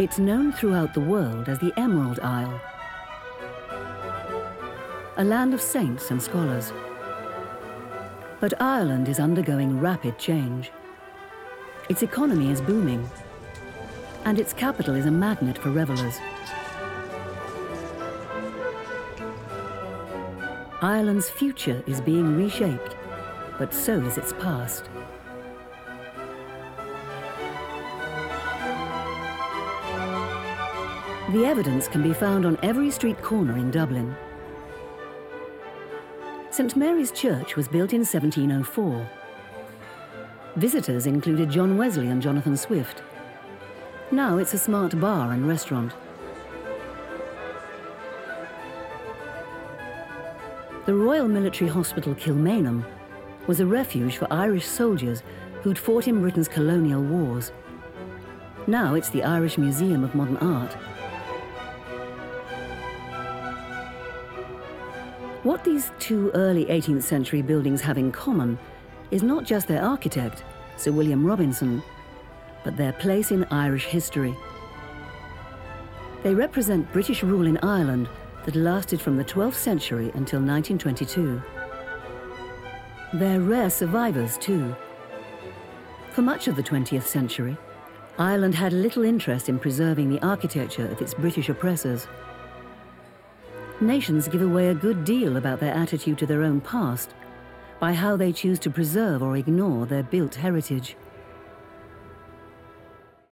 It's known throughout the world as the Emerald Isle, a land of saints and scholars. But Ireland is undergoing rapid change. Its economy is booming, and its capital is a magnet for revelers. Ireland's future is being reshaped, but so is its past. The evidence can be found on every street corner in Dublin. St Mary's Church was built in 1704. Visitors included John Wesley and Jonathan Swift. Now it's a smart bar and restaurant. The Royal Military Hospital Kilmainham was a refuge for Irish soldiers who'd fought in Britain's colonial wars. Now it's the Irish Museum of Modern Art. What these two early 18th century buildings have in common is not just their architect, Sir William Robinson, but their place in Irish history. They represent British rule in Ireland that lasted from the 12th century until 1922. They're rare survivors, too. For much of the 20th century, Ireland had little interest in preserving the architecture of its British oppressors. Nations give away a good deal about their attitude to their own past by how they choose to preserve or ignore their built heritage.